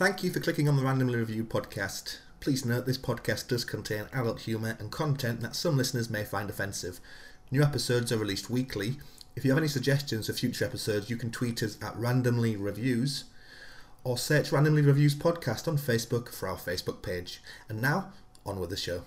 Thank you for clicking on the Randomly Reviewed podcast. Please note this podcast does contain adult humour and content that some listeners may find offensive. New episodes are released weekly. If you have any suggestions for future episodes, you can tweet us at Randomly Reviews or search Randomly Reviews Podcast on Facebook for our Facebook page. And now, on with the show.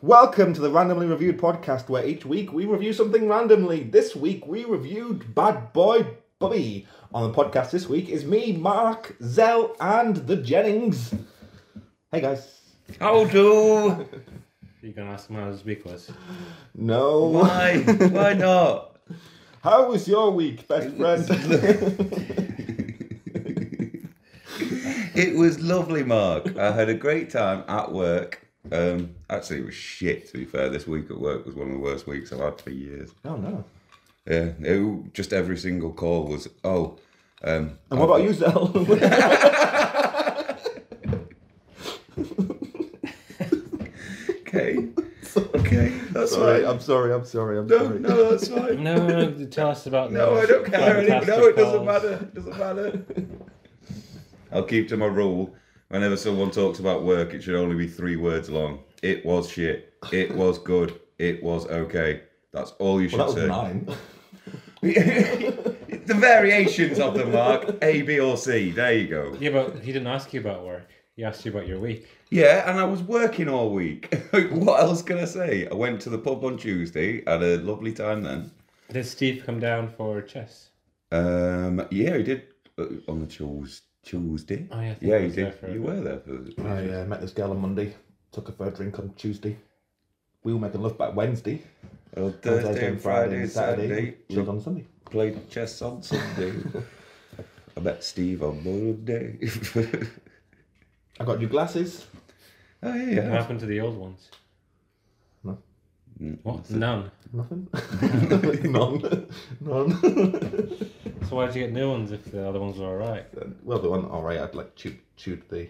Welcome to the Randomly Reviewed podcast, where each week we review something randomly. This week we reviewed Bad Boy Bubby. On the podcast this week is me, Mark, Zell, and the Jennings. Hey guys. How do? You can ask him how his week was. No. Why? Why not? How was your week, best friend? It was lovely, Mark. I had a great time at work. Um, actually, it was shit. To be fair, this week at work was one of the worst weeks I've had for years. oh no. Yeah, it, just every single call was, oh. Um, And what about you, Zell? Okay, okay, that's sorry, right. I'm sorry, I'm sorry, I'm No, sorry. no, that's fine. No, no, tell us about No, the I don't care. any- No, it doesn't calls. matter. It doesn't matter. I'll keep to my rule. Whenever someone talks about work, it should only be three words long. It was shit. It was good. It was okay. That's all you should Well, that was say. nine. the variations of the mark A, B, or C. There you go. Yeah, but he didn't ask you about work. He asked you about your week. Yeah, and I was working all week. what else can I say? I went to the pub on Tuesday. Had a lovely time then. Did Steve come down for chess? Um, yeah, he did uh, on the Tues- Tuesday. Oh, yeah, I think yeah, I he was there did. for a You bit. were there for the. I uh, met this girl on Monday, took her for a drink on Tuesday. We were making love back Wednesday. Well, Thursday, Thursday, and Friday, and Saturday. She was on Sunday. Played chess on Sunday. I met Steve on Monday. I got new glasses. oh yeah. What yeah. happened to the old ones? No. What? None. Nothing. None. None. So why did you get new ones if the other ones were alright? well, they weren't alright. I'd like chewed, chewed the.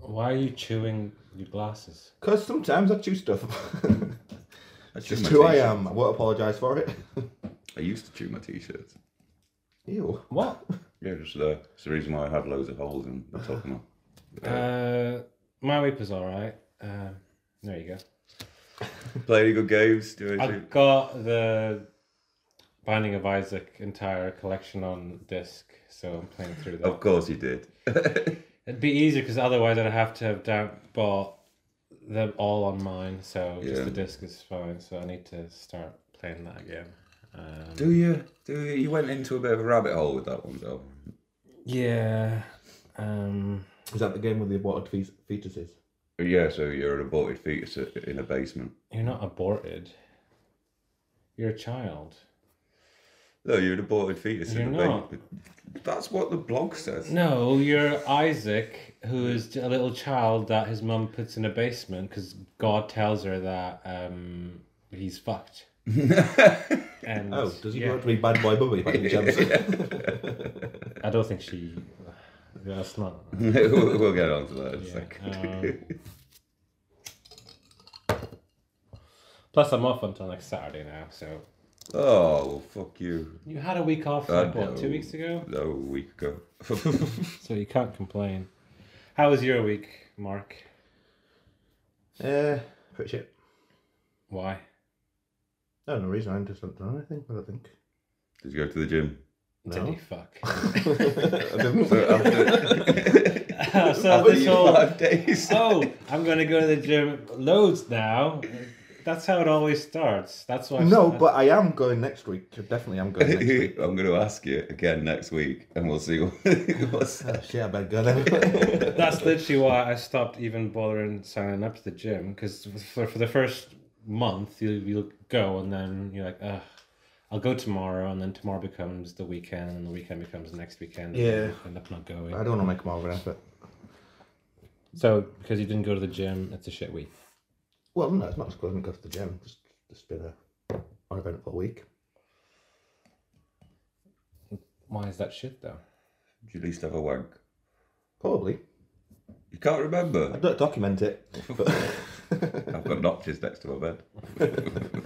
Why are you chewing your glasses? Because sometimes I chew stuff. That's Just who I t-shirts. am. I won't apologise for it. I used to chew my t-shirts. Ew. What? Yeah, just uh, it's the reason why I have loads of holes in the top of them. Uh, my week was alright. Um, there you go. Play any good games? Do I got the Binding of Isaac entire collection on disc, so I'm playing through that. Of course you did. It'd be easier because otherwise I'd have to have down bought them all on mine. So just Yeah. the disc is fine. So I need to start playing that again. Um, Do you? Do you? You went into a bit of a rabbit hole with that one, though. yeah. Um, Is that the game with the aborted fe- fetuses? Yeah, so you're an aborted fetus in a basement. you're not aborted. You're a child. No, you're an aborted fetus You're in a not. basement. That's what the blog says. No, you're Isaac, who is a little child that his mum puts in a basement because God tells her that um, he's fucked. And Oh, does he yeah. go out to be bad boy bubby by any chance? I don't think she. That's not. we'll, we'll get on to that in a second. um, Plus, I'm off until next Saturday now, so oh, well, fuck you. you had a week off I like what two weeks ago, No, a week ago. so you can't complain. How was your week, Mark? uh, pretty shit. Why? No, no reason. I just haven't done anything. But I don't think. Did you go to the gym? Did No. he fuck? I didn't. So after, so this whole five days. oh, I'm gonna go to the gym loads now. That's how it always starts. That's why. no, but I am going next week. I definitely am going next week. I'm going to ask you again next week, and we'll see what, what's Oh, shit, I better go then. That's literally why I stopped even bothering signing up to the gym because for, for the first month you you'll go and then you're like, ugh, I'll go tomorrow, and then tomorrow becomes the weekend, and the weekend becomes the next weekend. and Yeah. you end up not going. I don't want to make more of an effort. So because you didn't go to the gym, it's a shit week. Well, no, it's not just going to go to the gym. Just, just been a uneventful week. Why is that shit though? Did you at least have a wank? Probably. You can't remember? I don't document it. But I've got notches next to my bed.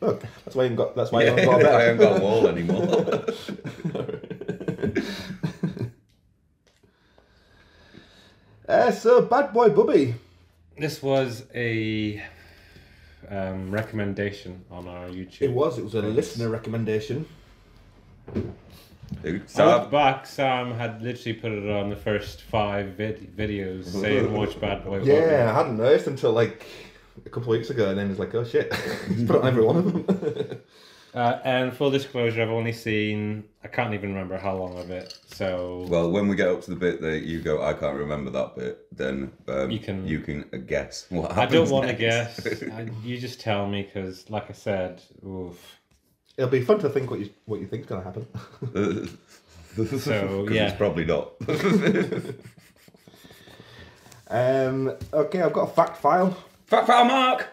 look, that's why you haven't got. That's why you Yeah, haven't got a I bed. haven't got a wall anymore. Uh, so, Bad Boy Bubby. This was a um, recommendation on our YouTube. It was. It was a listener recommendation. I looked back, Sam had literally put it on the first five vid- videos saying watch Bad Boy Yeah, I hadn't noticed until like a couple of weeks ago, and then it's like, oh shit, He's put it on every one of them. Uh, and full disclosure, I've only seen, I can't even remember how long of it. So, well, when we get up to the bit that you go, I can't remember that bit, then um, You can- you can uh, guess what happens. I don't want to guess. I, you just tell me because, like I said, oof. It'll be fun to think what you what you think's gonna happen. So, 'Cause yeah. it's probably not. Um, okay, I've got a fact file. Fact file mark.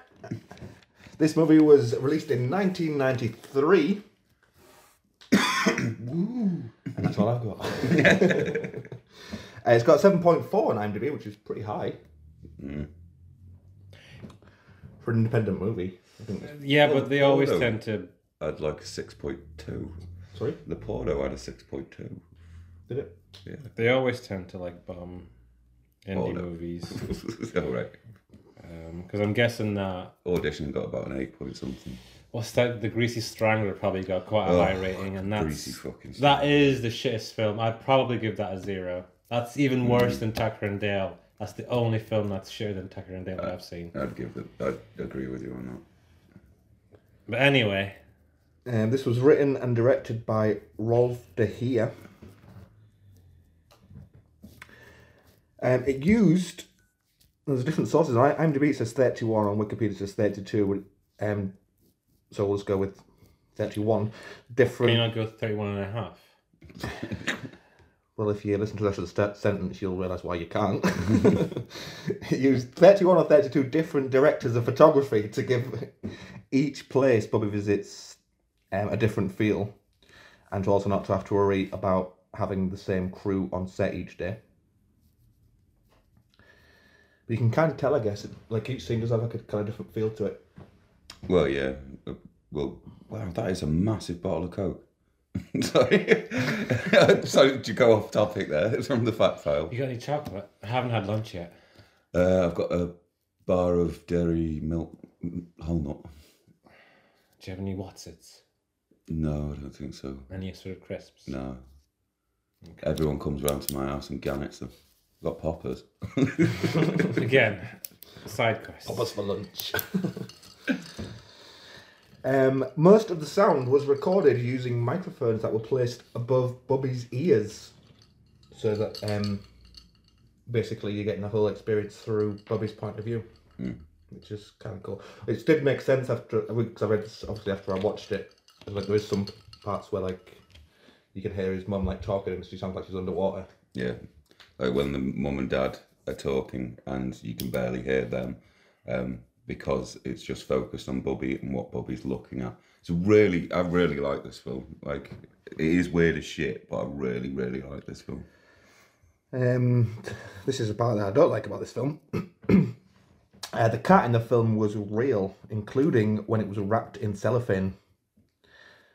This movie was released in 1993. and that's all I've got. Uh, it's got 7.4 on IMDb, which is pretty high. For an independent movie. I think it's- Yeah, but they always Porno. tend to. I'd like a six point two. Sorry, The Porno had a six point two. did it? Yeah. They always tend to like bum indie Porno. movies. All right. Because I'm guessing that Audition got about an eight point something. what's that? The Greasy Strangler probably got quite a Oh, high rating, and that's Greasy fucking. that is the shittest film. I'd probably give that a zero. That's even worse than Tucker and Dale. That's the only film that's shitter than Tucker and Dale that I've seen. I'd give it. I'd agree with you on that. But anyway, Um, this was written and directed by Rolf de Heer. Um, it used there's different sources. On IMDb says 31, on Wikipedia says 32. Um, so we'll just go with 31. can Different. you not go 31 and a half? Well, if you listen to the rest of the st- sentence, you'll realise why you can't. it used 31 or 32 different directors of photography to give each place Bobby visits um, a different feel, and to also not to have to worry about having the same crew on set each day. But you can kind of tell, I guess, it, like each scene does have like a kind of different feel to it. Well, yeah. Uh, Well, wow, that is a massive bottle of Coke. Sorry. Sorry to go off topic there. It's from the fact file. You got any chocolate? I haven't had lunch yet. Uh, I've got a bar of dairy milk whole nut. Do you have any Wotsits? No, I don't think so. Any sort of crisps? No. Everyone comes round to my house and gannets them. I've got poppers. Again, side quest. Poppers for lunch. um, most of the sound was recorded using microphones that were placed above Bubby's ears, so that um, basically you're getting the whole experience through Bubby's point of view, which is kind of cool. It did make sense after because I read this obviously after I watched it. Like there is some parts where like you can hear his mum like talking and she sounds like she's underwater. Yeah. Like when the mum and dad are talking and you can barely hear them um, because it's just focused on Bobby and what Bobby's looking at. It's really, I really like this film. Like, it is weird as shit, but I really, really like this film. Um, this is a part that I don't like about this film. uh, the cat in the film was real, including when it was wrapped in cellophane.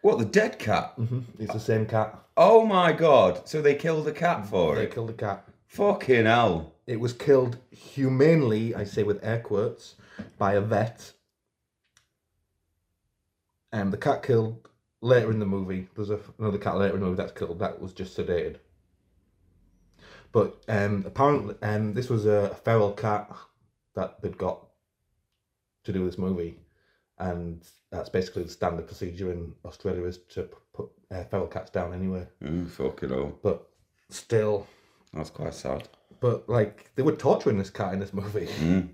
What, the dead cat? It's the same cat. Oh my god. So they killed a cat for They it? They killed the cat. Fucking hell. It was killed humanely, I say with air quotes, by a vet. And the cat killed later in the movie. There's a, another cat later in the movie that's killed. That was just sedated. But um, apparently, um, this was a feral cat that they'd got to do this movie, and that's basically the standard procedure in Australia is to put uh, feral cats down anyway. Mm, fucking hell. But still, That's quite sad. but like they were torturing this cat in this movie. Mm.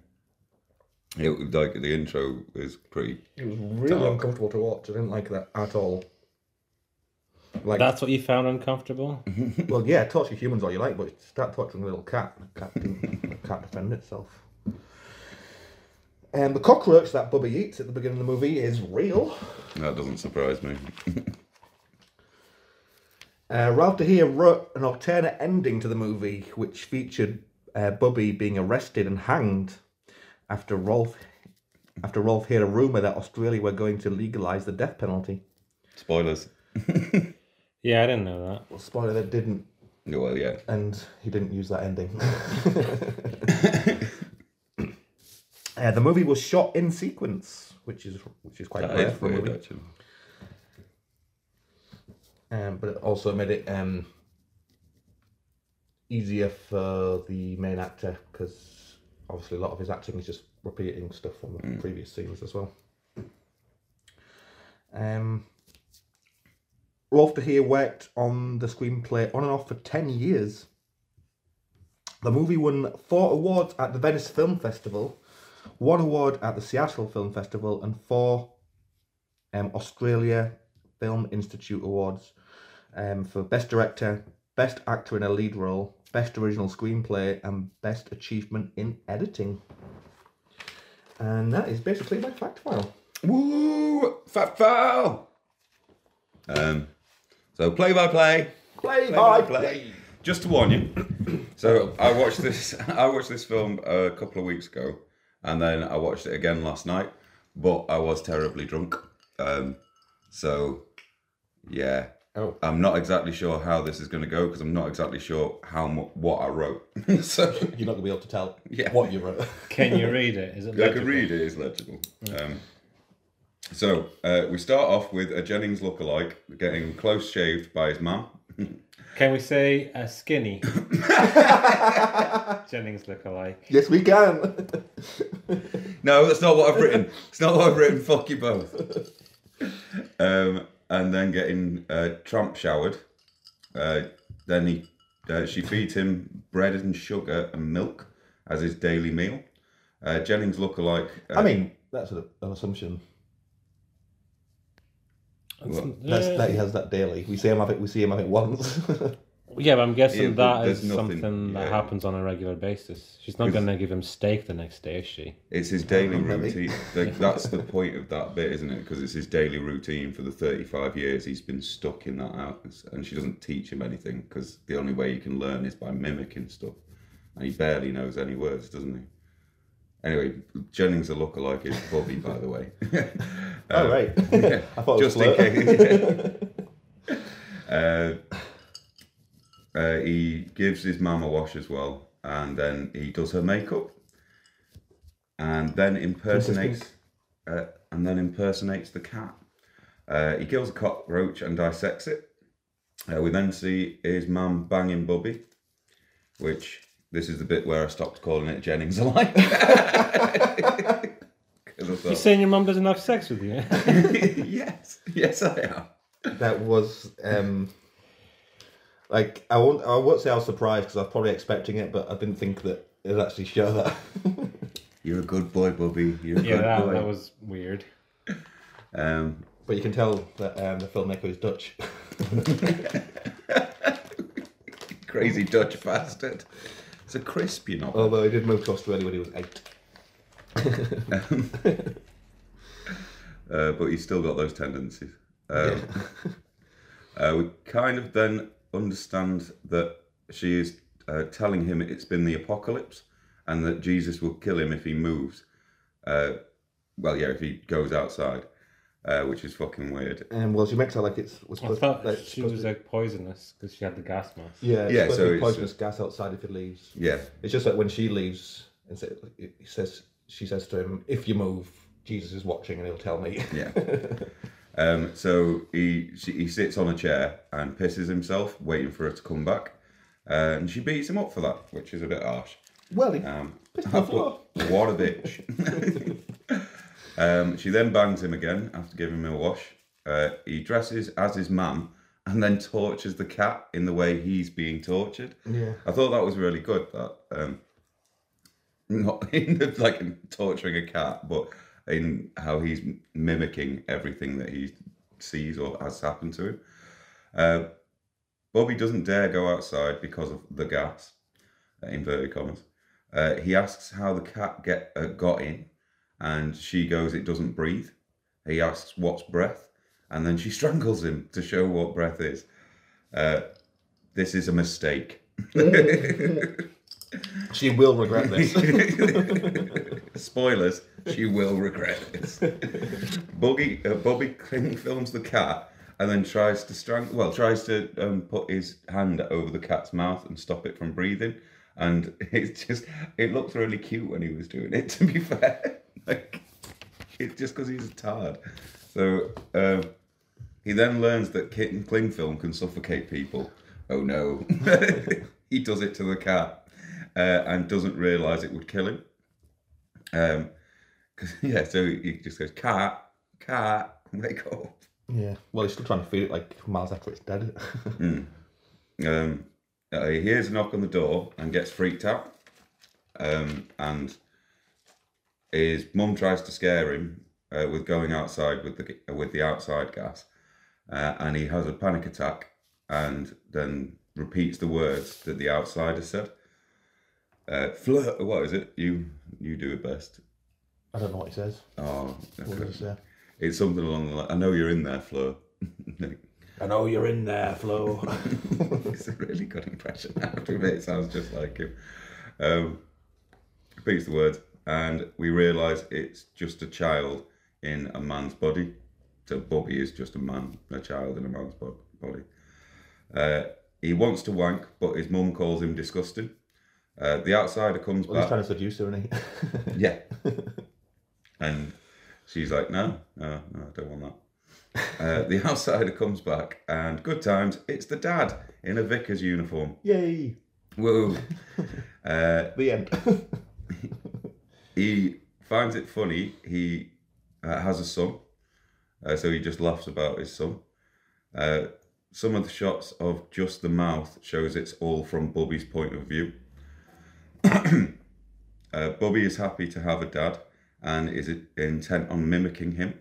It, like, the intro is pretty. It was really Dark. uncomfortable to watch. I didn't like that at all. Like, That's what you found uncomfortable? well, yeah, torture humans all you like, but start torturing a little cat. The cat didn't, can't defend itself. And the cockroach that Bubby eats at the beginning of the movie is real. That doesn't surprise me. Uh, Rolf De Heer wrote an alternate ending to the movie, which featured uh, Bubby being arrested and hanged after Rolf after Rolf heard a rumor that Australia were going to legalize the death penalty. Spoilers. Yeah, I didn't know that. Well, spoiler, that didn't, Well, yeah. and he didn't use that ending. uh, the movie was shot in sequence, which is which is quite That rare is for a movie. actually. Um, but it also made it um, easier for the main actor because obviously a lot of his acting is just repeating stuff from the previous scenes as well. Um, Rolf de Heer worked on the screenplay on and off for 10 years. The movie won four awards at the Venice Film Festival, one award at the Seattle Film Festival, and four um, Australia Film Institute Awards um, for Best Director, Best Actor in a Lead Role, Best Original Screenplay, and Best Achievement in Editing. And that is basically my fact file. Woo! Fat foul! Um, so play by play. Play by by play. play. Just to warn you. So I watched this. I watched this film a couple of weeks ago, and then I watched it again last night. But I was terribly drunk. Um, so yeah, Oh. I'm not exactly sure how this is going to go because I'm not exactly sure how mu- what I wrote. so You're not going to be able to tell Yeah. what you wrote. Can you read it? Is it I legible? can read it. It's legible. Um, so uh, we start off with a Jennings lookalike getting close shaved by his mum. Can we say a skinny Jennings look-alike? yes, we can. No, that's not what I've written. It's not what I've written. Fuck you both. Um, and then getting uh, tramp showered. Uh, then he, uh, she feeds him bread and sugar and milk as his daily meal. Uh, Jennings lookalike. Uh, I mean, that's a, an assumption. Well, That's, Yeah. that he has that daily. We see him have it. We see him have it once. Yeah, but I'm guessing Yeah, but that nothing- something that yeah. happens on a regular basis. She's not going to give him steak the next day, is she? It's his daily routine. Like, that's the point of that bit, isn't it? Because it's his daily routine for the 35 years he's been stuck in that house. And she doesn't teach him anything because the only way you can learn is by mimicking stuff. And he barely knows any words, doesn't he? Anyway, Jennings a lookalike is Bobby, by the way. oh right. yeah, I thought it was just in Flirt. case. uh, uh, he gives his mum a wash as well, and then he does her makeup, and then impersonates, uh, and then impersonates the cat. Uh, he kills a cockroach and dissects it. Uh, we then see his mum banging Bubby, which this is the bit where I stopped calling it Jennings alike. 'Cause I You thought, saying your mum doesn't have sex with you? yes, yes, I am. that was um, like I won't. I won't say I was surprised because I was probably expecting it, but I didn't think that it'd actually show that. You're a good boy, Bubby. You're a yeah, good that, boy. that was weird. Um, but you can tell that um, the filmmaker is Dutch. crazy Dutch bastard. It's a crisp, you know. Although he did move to Australia when he was eight. uh, but he's still got those tendencies. Um, uh, we kind of then understand that she is uh, telling him it's been the apocalypse and that Jesus will kill him if he moves. Uh, well, yeah, if he goes outside, uh, which is fucking weird. Um, well, she makes it like it's was I supposed, thought like, she was to- like poisonous because she had the gas mask. yeah, Yeah, so to be it's- poisonous gas outside if he leaves. Yeah, It's just like when she leaves, and say, he says she says to him, "If you move, Jesus is watching, and he'll tell me." yeah. Um, so he she, he sits on a chair and pisses himself, waiting for her to come back, uh, and she beats him up for that, which is a bit harsh. well, he Um, what a bitch. um, she then bangs him again after giving him a wash. Uh, he dresses as his mum and then tortures the cat in the way he's being tortured. Yeah. I thought that was really good. That um, not in the, like torturing a cat, but in how he's mimicking everything that he sees or has happened to him. Uh, Bobby doesn't dare go outside because of the gas, uh, inverted commas. Uh, he asks how the cat get uh, got in, and she goes, "It doesn't breathe." He asks, "What's breath?" and then she strangles him to show what breath is. Uh, this is a mistake. She will regret this. Spoilers, she will regret this. Buggy, uh, Bobby King films the cat and then tries to strangle, well, tries to um, put his hand over the cat's mouth and stop it from breathing. And it's just, it looked really cute when he was doing it, to be fair. like, it's just because he's a tard. So um, he then learns that kitten cling film can suffocate people. Oh no. he does it to the cat uh, and doesn't realise it would kill him. Um, yeah, so he just goes, cat, cat, wake up. yeah. Well, he's still trying to feed it like miles after it's dead. Um, uh, he hears a knock on the door and gets freaked out. Um, and his mum tries to scare him uh, with going outside with the with the outside gas, uh, and he has a panic attack and then repeats the words that the outsider said. Uh, Fleur, what is it? You you do it best. I don't know what he says. Oh, What does he say? it's something along the line. I know you're in there, Flo. I know you're in there, Flo. it's a really good impression. I have to admit, it sounds just like him. Um, repeats the words, and we realise it's just a child in a man's body. So Bobby is just a man, a child in a man's bo- body. Uh, he wants to wank, but his mum calls him disgusting. Uh, the outsider comes well, he's back. trying to seduce her, isn't he? Yeah. and she's like, no, no, no, I don't want that. Uh, the outsider comes back, and good times, it's the dad in a vicar's uniform. Yay! Whoa. uh, The end. he finds it funny. He uh, has a son, uh, so he just laughs about his son. Uh, some of the shots of just the mouth shows it's all from Bubby's point of view. uh, Bubby is happy to have a dad and is intent on mimicking him,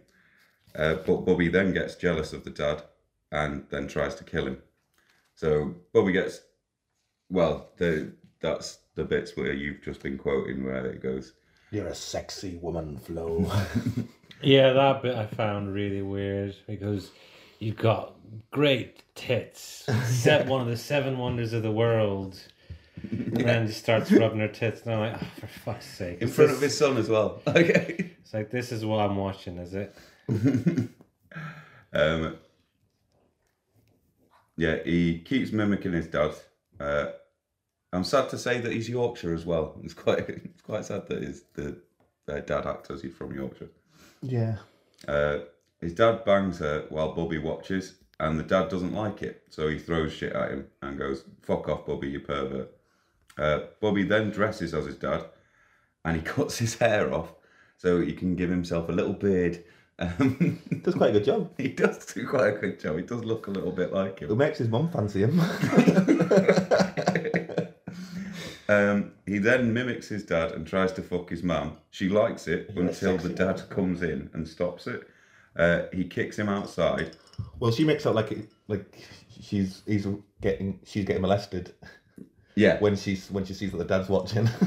uh, but Bubby then gets jealous of the dad and then tries to kill him. So Bubby gets, well, the that's the bits where you've just been quoting where it goes. You're a sexy woman, Flo. Yeah, that bit I found really weird because you've got great tits, set one of the seven wonders of the world, and then just starts rubbing her tits, and I'm like, oh, for fuck's sake! in front this- of his son as well. Okay. It's like this is what I'm watching, is it? Um, yeah, he keeps mimicking his dad. Uh, I'm sad to say that he's Yorkshire as well. It's quite it's quite sad that his the uh, dad actor is from Yorkshire. yeah. Uh, his dad bangs her while Bobby watches, and the dad doesn't like it, so he throws shit at him and goes, "Fuck off, Bobby, you pervert." Uh, Bubby then dresses as his dad, and he cuts his hair off so he can give himself a little beard. Um, Does quite a good job. he does do quite a good job. He does look a little bit like him. It makes his mum fancy him. Um, he then mimics his dad and tries to fuck his mum. She likes it You're until the dad comes in and stops it. Uh, he kicks him outside. well, she makes out like it, like she's he's getting she's getting molested Yeah. when she's when she sees that the dad's watching.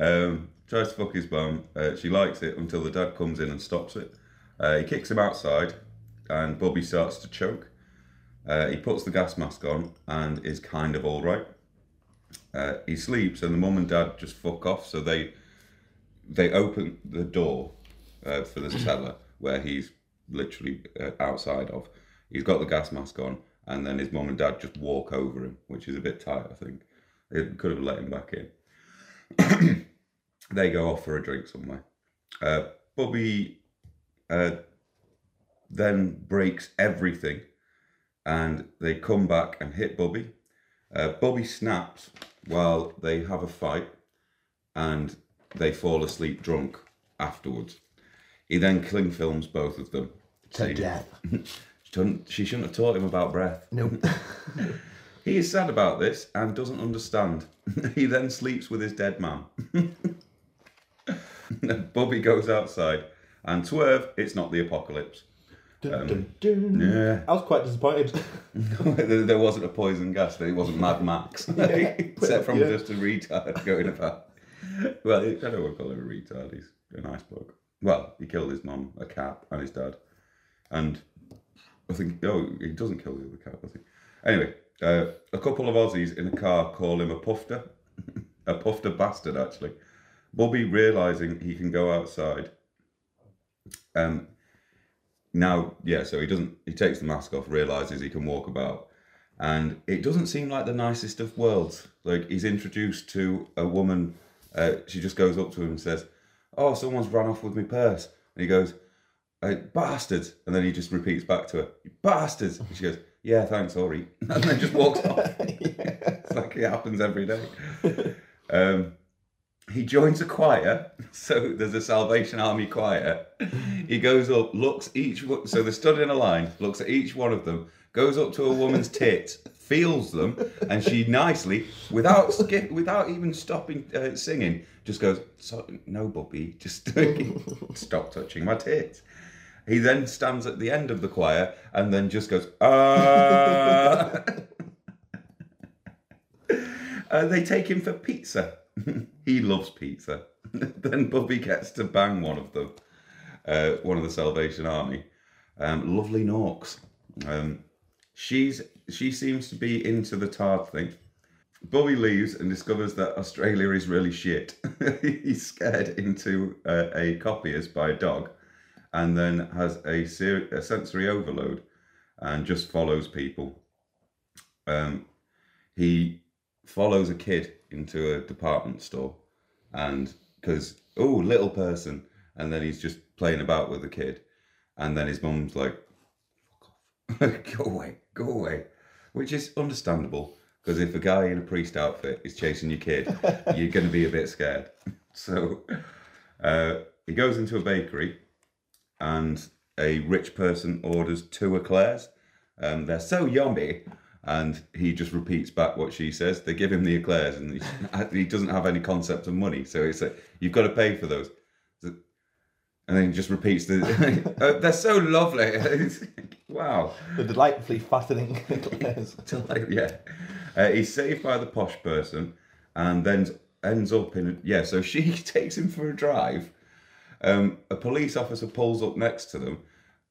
Um, tries to fuck his bum. Uh, she likes it until the dad comes in and stops it. Uh, he kicks him outside, and Bobby starts to choke. Uh, he puts the gas mask on and is kind of all right. Uh, he sleeps, and the mum and dad just fuck off. So they they open the door uh, for the cellar where he's literally uh, outside of. He's got the gas mask on, and then his mum and dad just walk over him, which is a bit tight. I think they could have let him back in they go off for a drink somewhere. Uh, Bobby uh, then breaks everything and they come back and hit Bobby. Uh, Bobby snaps while they have a fight and they fall asleep drunk afterwards. He then cling films both of them. to death. She shouldn't, she shouldn't have taught him about breath. Nope. He is sad about this and doesn't understand. he then sleeps with his dead man. Bobby goes outside and swerve, it's not the apocalypse. Dun, um, dun, dun. Yeah. I was quite disappointed. there wasn't a poison gas, but it wasn't Mad Max. Except from Yeah. just a retard going about. Well, I don't want to call him a retard, he's a nice bloke. Well, he killed his mum, a cat, and his dad. And I think, oh, he doesn't kill the other cat, does he? Anyway, Uh, a couple of Aussies in a car call him a pufter, a pufter bastard. Actually, Bobby realizing he can go outside. Um. Now, yeah. So he doesn't. He takes the mask off, realizes he can walk about, and it doesn't seem like the nicest of worlds. Like he's introduced to a woman. Uh, she just goes up to him and says, "Oh, someone's run off with my purse," and he goes, "Bastards!" And then he just repeats back to her, "You bastards!" And she goes, "Yeah, thanks, sorry," and then just walks off. It's like it happens every day. Um, he joins a choir, so there's a Salvation Army choir. He goes up, looks each, one- so they're stood in a line, looks at each one of them, goes up to a woman's tits, feels them, and she nicely, without skip, without even stopping uh, singing, just goes, so, "No, Bobby, just stop touching my tits." He then stands at the end of the choir and then just goes, "Ah." Uh, they take him for pizza. he loves pizza. then Bubby gets to bang one of them, uh, one of the Salvation Army. Um, lovely Norks. Um, she's she seems to be into the tard thing. Bobby leaves and discovers that Australia is really shit. He's scared into uh, a copier's by a dog, and then has a, ser- a sensory overload, and just follows people. Um, he follows a kid into a department store and because oh little person and then he's just playing about with the kid. And then his mum's like fuck off. Go away go away. Which is understandable because if a guy in a priest outfit is chasing your kid you're going to be a bit scared. So uh, he goes into a bakery and a rich person orders two eclairs um, they're so yummy and he just repeats back what she says. They give him the eclairs, and he, he doesn't have any concept of money, so it's like you've got to pay for those. And then he just repeats the. "Oh, they're so lovely. Wow. The delightfully fattening eclairs. Yeah. Uh, he's saved by the posh person, and then ends up in. A, yeah, so she takes him for a drive. Um, a police officer pulls up next to them,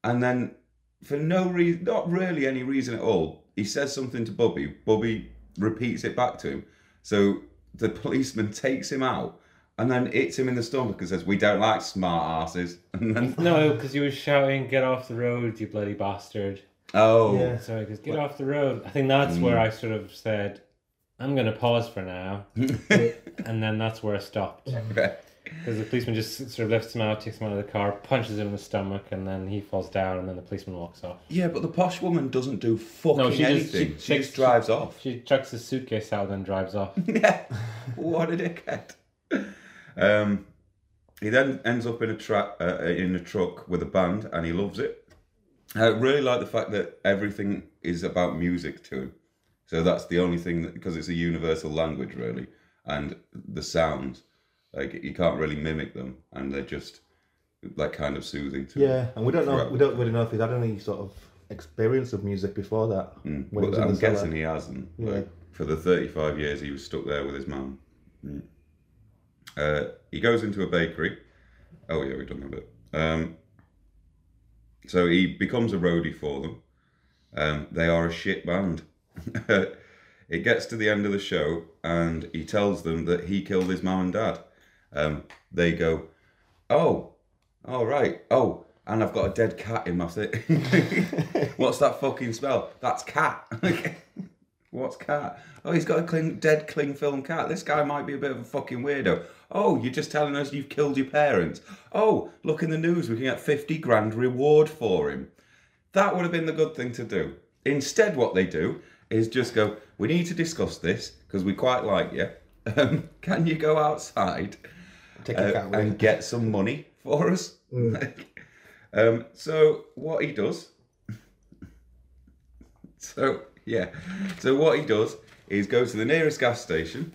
and then for no reason, not really any reason at all, he says something to Bubby. Bubby repeats it back to him. So the policeman takes him out and then hits him in the stomach and says, "We don't like smart asses." And then No, because he was shouting, "Get off the road, you bloody bastard!" oh, Yeah. Sorry, because get off the road. I think that's where I sort of said, "I'm going to pause for now," and then that's where I stopped. Because the policeman just sort of lifts him out, takes him out of the car, punches him in the stomach, and then he falls down, and then the policeman walks off. yeah, but the posh woman doesn't do fucking No, she just- anything. she she takes- just drives off. She chucks his suitcase out and drives off. yeah, what a dickhead. Um, he then ends up in a track uh, in a truck with a band, and he loves it. I really like the fact that everything is about music to him. So that's the only thing that because it's a universal language, really, and the sounds like you can't really mimic them, and they're just like kind of soothing to. Yeah, and we don't know. We don't really know if he's had any sort of experience of music before that. he Well, I'm the cellar. guessing he hasn't. Yeah. Like for the 35 years he was stuck there with his mum. Mm. Uh, he goes into a bakery. Oh yeah, we've done that bit. Um, so he becomes a roadie for them. Um, they are a shit band. it gets to the end of the show, and he tells them that he killed his mum and dad. Um, they go, "Oh, all right. Oh, and I've got a dead cat in my thing. What's that fucking smell? That's cat. What's cat? Oh, he's got a cling, dead cling film cat. This guy might be a bit of a fucking weirdo. Oh, you're just telling us you've killed your parents. Oh, look in the news. We can get 50 grand reward for him. That would have been the good thing to do. Instead, what they do is just go, we need to discuss this because we quite like you. Um, can you go outside uh, and get some money for us? um, so what he does, so yeah, so what he does is go to the nearest gas station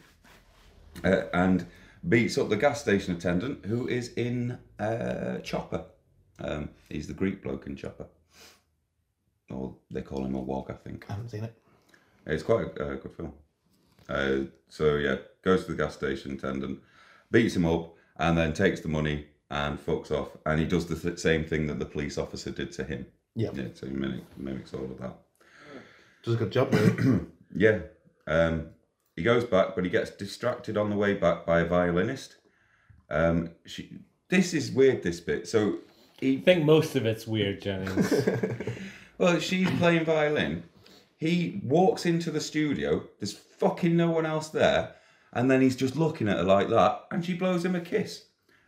uh, and beats up the gas station attendant who is in uh, Chopper. Um, he's the Greek bloke in Chopper, or they call him a wog, I think. I haven't seen it. It's quite a uh, good film. Uh, so yeah, goes to the gas station attendant, beats him up, and then takes the money and fucks off. And he does the th- same thing that the police officer did to him. Yeah, Yeah, so he mimic, mimics all of that. does a good job. Really. Yeah. Um, he goes back, but he gets distracted on the way back by a violinist. Um, she. This is weird. This bit. So he I think most of it's weird, Jennings. Well, she's playing violin. He walks into the studio. There's fucking no one else there. And then he's just looking at her like that. And she blows him a kiss.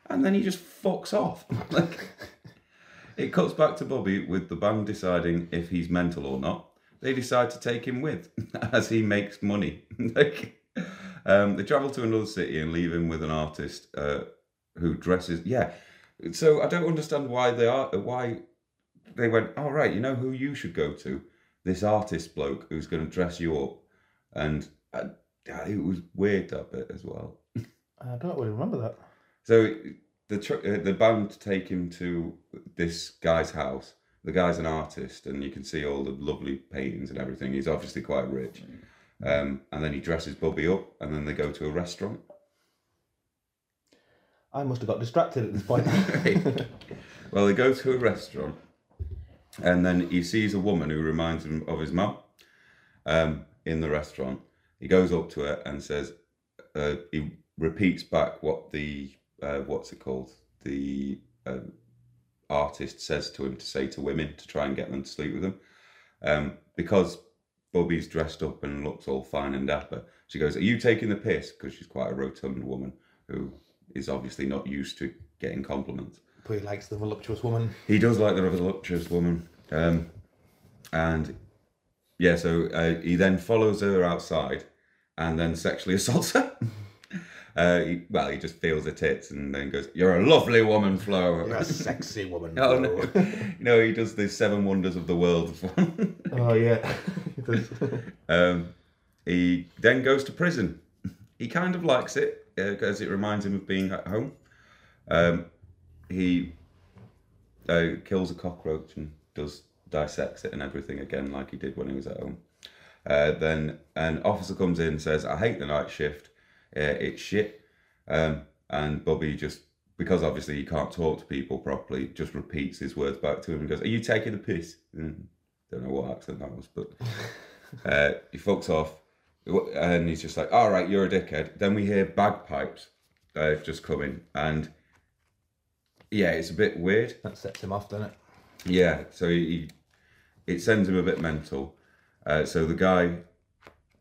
And then he just fucks off. like, it cuts back to Bobby with the band deciding if he's mental or not. They decide to take him with as he makes money. like, um, they travel to another city and leave him with an artist uh, who dresses. Yeah. So I don't understand why they are why they went, all right, you know who you should go to? This artist bloke who's going to dress you up. And uh, it was weird that bit as well. I don't really remember that. So the tr- uh, the band take him to this guy's house. The guy's an artist, and you can see all the lovely paintings and everything. He's obviously quite rich. Um, and then he dresses Bobby up, and then they go to a restaurant. I must have got distracted at this point. Well, they go to a restaurant, and then he sees a woman who reminds him of his mum um, in the restaurant. He goes up to her and says, uh, he repeats back what the, uh, what's it called? The um, artist says to him to say to women to try and get them to sleep with him. Um, because Bobby's dressed up and looks all fine and dapper, she goes, Are you taking the piss? Because she's quite a rotund woman who is obviously not used to getting compliments. but he likes the voluptuous woman. He does like the voluptuous woman. Um, and yeah, so uh, he then follows her outside and then sexually assaults her. Uh, he, well, he just feels her tits and then goes, You're a lovely woman, Flo. You're a sexy woman. oh, no. no, he does the seven wonders of the world. oh yeah. He does. um, he then goes to prison. He kind of likes it because it reminds him of being at home. Um, he uh, kills a cockroach and does dissects it and everything again, like he did when he was at home. Uh, then an officer comes in and says, "I hate the night shift. Uh, it's shit." Um, and Bobby just because obviously he can't talk to people properly, just repeats his words back to him and goes, "Are you taking the piss?" Mm, don't know what accent that was, but uh, he fucks off, and he's just like, "All right, you're a dickhead." Then we hear bagpipes uh, just coming, and yeah, it's a bit weird. that sets him off, doesn't it? Yeah, so he, he it sends him a bit mental. Uh, so the guy,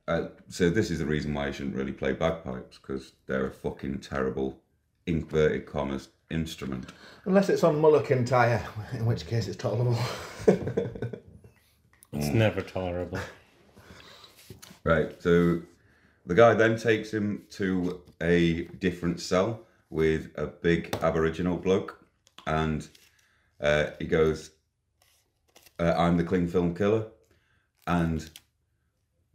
uh, so this is the reason why he shouldn't really play bagpipes because they're a fucking terrible inverted commas instrument. Unless it's on Mull of Kintyre, in which case it's tolerable. It's never tolerable. Right. So the guy then takes him to a different cell with a big Aboriginal bloke, and uh, he goes, uh, "I'm the cling film killer," and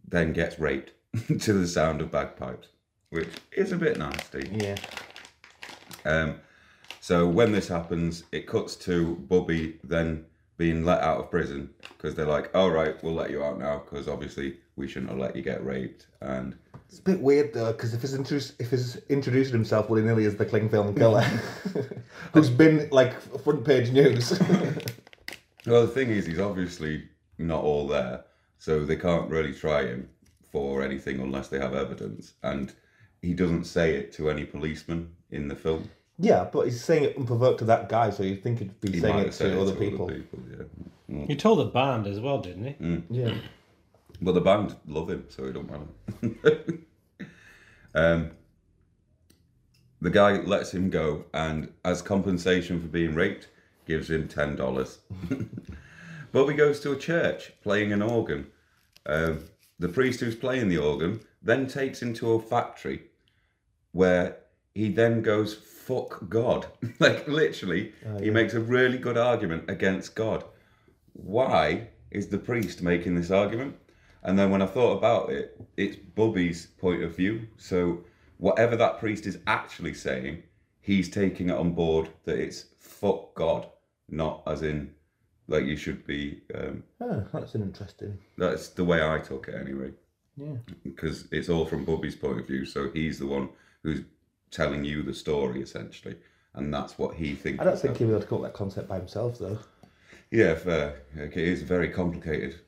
then gets raped to the sound of bagpipes, which is a bit nasty. yeah. Um, so when this happens, it cuts to Bobby then being let out of prison because they're like, "All right, we'll let you out now because obviously we shouldn't have let you get raped." And It's a bit weird though, because if he's introduced, if he's introduced himself willy nilly as the Kling film killer, who's been like front page news. well, the thing is, he's obviously not all there, so they can't really try him for anything unless they have evidence. And he doesn't say it to any policeman in the film. yeah, but he's saying it unprovoked to that guy, so you'd think he'd be He saying might it have said to other people. yeah. He told the band as well, didn't he? Yeah. But the band love him, so it don't matter. um, the guy lets him go, and as compensation for being raped, gives him ten dollars. Bobby goes to a church playing an organ. Um, the priest who's playing the organ then takes him to a factory where he then goes fuck God. like literally, he makes a really good argument against God. Why is the priest making this argument? And then when I thought about it, it's Bubby's point of view. So whatever that priest is actually saying, he's taking it on board that it's fuck God, not as in like you should be. Um, Oh, that's an interesting. that's the way I took it anyway Yeah. because it's all from Bubby's point of view. So he's the one who's telling you the story essentially, and that's what he thinks. I don't think he'll be able to up that concept by himself though. Yeah, fair. Okay, it's a very complicated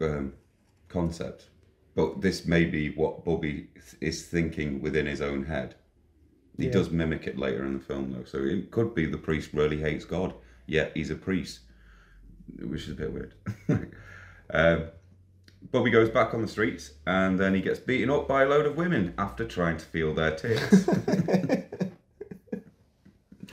um, concept. but this may be what Bobby is thinking within his own head. He Yeah. does mimic it later in the film, though, so it could be the priest really hates God, yet he's a priest, which is a bit weird. um, Bobby goes back on the streets and then he gets beaten up by a load of women after trying to feel their tits.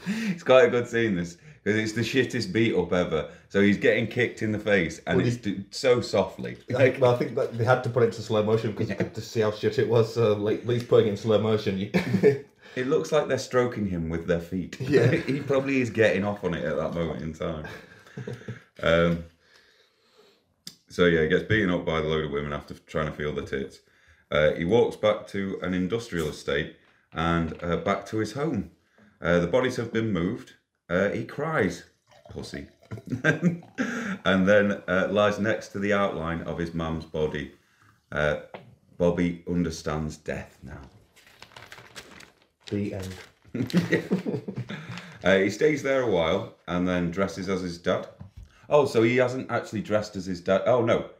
it's quite a good scene, this, because it's the shittest beat up ever. So he's getting kicked in the face and Well, it's do- so softly. Like, well, I think that they had to put it into slow motion because you could just see how shit it was. So like, at least putting it in slow motion, you... It looks like they're stroking him with their feet. Yeah. he probably is getting off on it at that moment in time. Um, so yeah, he gets beaten up by the load of women after trying to feel the tits. Uh, he walks back to an industrial estate and uh, back to his home. Uh, the bodies have been moved. Uh, he cries, pussy, and then uh, lies next to the outline of his mum's body. Uh, Bobby understands death now. The end. Uh, he stays there a while and then dresses as his dad. Oh, so he hasn't actually dressed as his dad. Oh no,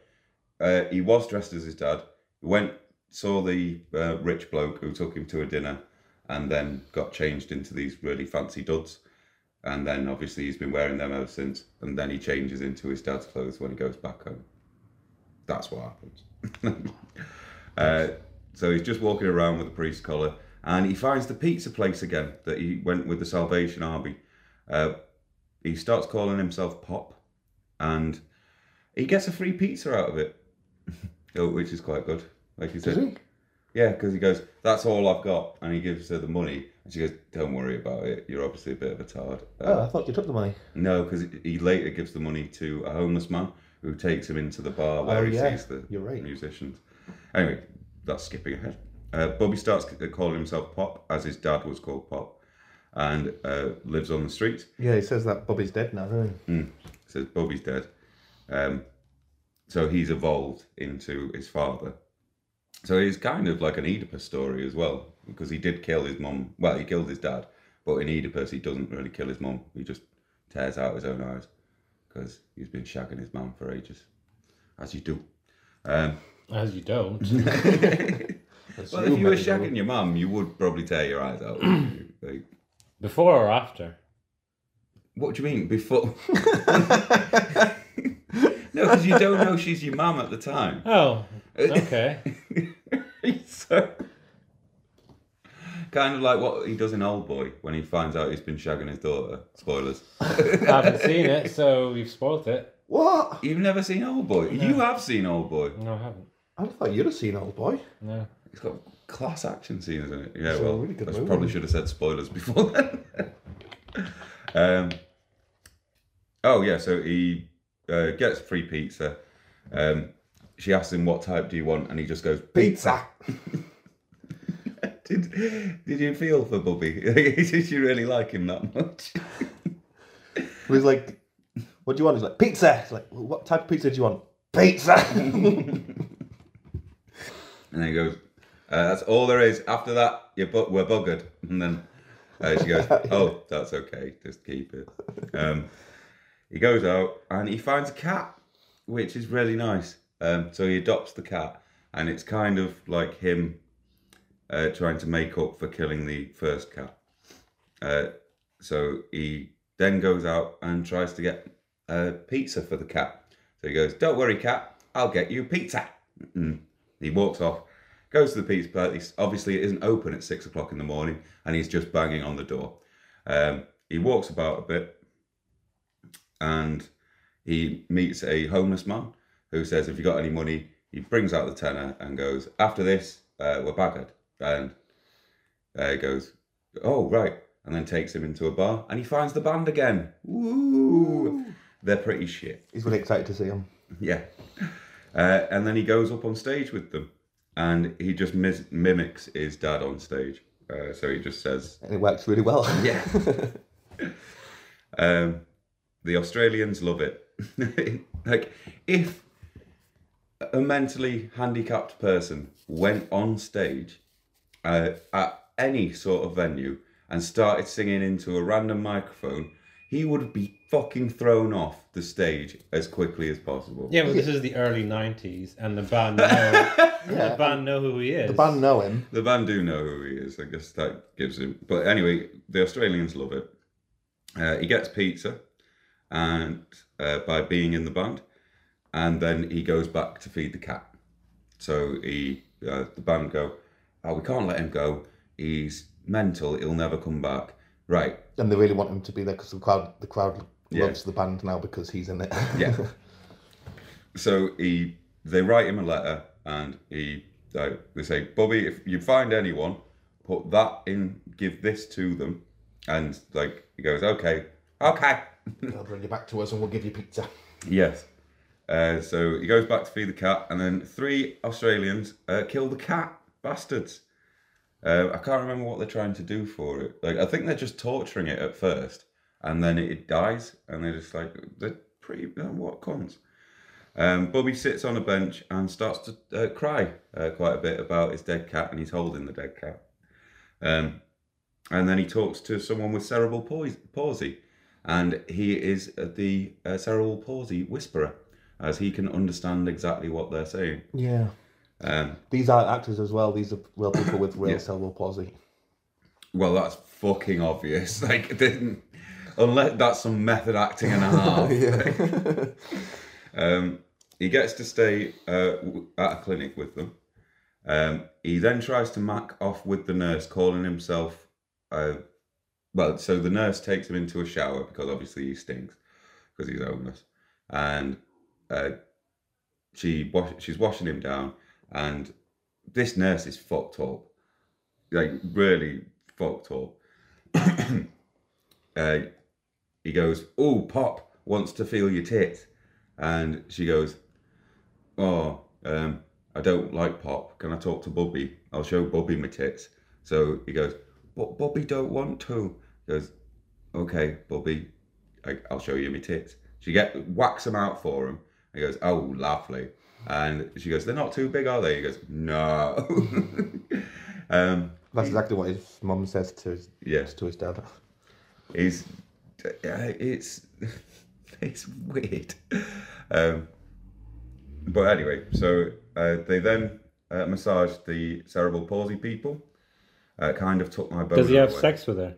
uh, he was dressed as his dad. Went saw the uh, rich bloke who took him to a dinner, and then got changed into these really fancy duds. And then obviously he's been wearing them ever since. And then he changes into his dad's clothes when he goes back home. That's what happens. uh, so he's just walking around with a priest collar, and he finds the pizza place again that he went with the Salvation Army. Uh, he starts calling himself Pop, and he gets a free pizza out of it, Oh, which is quite good. Like he said, Does he? yeah, because he goes, "That's all I've got," and he gives her the money, and she goes, "Don't worry about it. You're obviously a bit of a tard." Uh, Oh, I thought you took the money. no, because he later gives the money to a homeless man who takes him into the bar where Oh, he yeah, sees the you're right. musicians. Anyway, that's skipping ahead. Uh, Bobby starts calling himself Pop, as his dad was called Pop, and uh, lives on the street. Yeah, he says that Bobby's dead now, doesn't he? Says Bobby's dead. Um, so he's evolved into his father. So he's kind of like an Oedipus story as well, because he did kill his mum. Well, he killed his dad, but in Oedipus he doesn't really kill his mum. He just tears out his own eyes because he's been shagging his mum for ages, as you do. Um, As you don't. well, if you were shagging your mum, you would probably tear your eyes out. you? like, Before or after? what do you mean before? no, because you don't know she's your mum at the time. Oh, okay. so, kind of like what he does in Old Boy when he finds out he's been shagging his daughter. Spoilers. I haven't seen it, so you've spoiled it. What? You've never seen Old Boy. You have seen Old Boy. No, I haven't. I thought you'd have seen Old Boy. No. It's got class action scenes in it. Yeah, It's a well, really good I movie. probably should have said spoilers before then. um, oh yeah, so he uh, gets free pizza. Um, she asks him what type do you want, and he just goes Pizza. did Did you feel for Bobby? did you really like him that much? He was like, "What do you want?" He's like, "Pizza." He's like, well, "What type of pizza do you want?" Pizza. And then he goes, uh, "That's all there is. After that, you're bu- we're buggered." And then uh, she goes, "Oh, that's okay. Just keep it." Um, he goes out and he finds a cat, which is really nice. Um, so he adopts the cat, and it's kind of like him uh, trying to make up for killing the first cat. Uh, so he then goes out and tries to get uh, pizza for the cat. So he goes, "Don't worry, cat. I'll get you pizza." Mm. He walks off, goes to the pizza place. Obviously, it isn't open at six o'clock in the morning, and he's just banging on the door. Um, he walks about a bit, and he meets a homeless man who says, "If you got any money?" He brings out the tenner and goes, "After this, uh, we're baggered." And uh, he goes, "Oh right," and then takes him into a bar, and he finds the band again. Woo! They're pretty shit. He's really excited to see them. Yeah. Uh, and then he goes up on stage with them and he just mis- mimics his dad on stage. Uh, so he just says, And it works really well. Yeah. um, the Australians love it. like, if a mentally handicapped person went on stage uh, at any sort of venue and started singing into a random microphone, he would be fucking thrown off the stage as quickly as possible. Yeah, but this is the early '90s, and the band know, the band know who he is. The band know him. The band do know who he is. I guess that gives him. But anyway, the Australians love it. Uh, he gets pizza, and uh, by being in the band, and then he goes back to feed the cat. So he, uh, the band go, oh, we can't let him go. He's mental. He'll never come back. Right. And they really want him to be there because the crowd, the crowd Yeah. loves the band now because he's in it. Yeah. so he, they write him a letter, and he, uh, they say, Bobby, if you find anyone, put that in, give this to them, and like he goes, okay, okay, They'll bring you back to us and we'll give you pizza. yes. Uh, so he goes back to feed the cat, and then three Australians uh, kill the cat, bastards. Uh, I can't remember what they're trying to do for it. Like I think they're just torturing it at first, and then it dies, and they're just like they're pretty. What comes? Um, Bobby sits on a bench and starts to uh, cry uh, quite a bit about his dead cat, and he's holding the dead cat. Um, and then he talks to someone with cerebral palsy, and he is uh, the uh, cerebral palsy whisperer, as he can understand exactly what they're saying. Yeah. Um, These are actors as well. These are real people with real Yeah. cerebral palsy. well, that's fucking obvious. Like, it didn't, unless that's some method acting and a half. Um, he gets to stay uh, at a clinic with them. Um, he then tries to mac off with the nurse, calling himself. Uh, well, so the nurse takes him into a shower because obviously he stinks because he's homeless, and uh, she wash, she's washing him down, and this nurse is fucked up, like really fucked up. uh, he goes, "Oh, Pop wants to feel your tits," and she goes, "Oh, um, I don't like Pop. Can I talk to Bubby? I'll show Bubby my tits." So he goes, "But Bubby don't want to." He goes, "Okay, Bubby, I, I'll show you my tits." She get whacks them out for him. He goes, "Oh, lovely," and she goes, "They're not too big, are they?" He goes, "No." um, That's exactly what his mum says to his, yes. to his dad. uh, it's it's weird. Um, but anyway, so uh, they then uh, massaged the cerebral palsy people. Uh, kind of took my boner Does he have away. sex with her?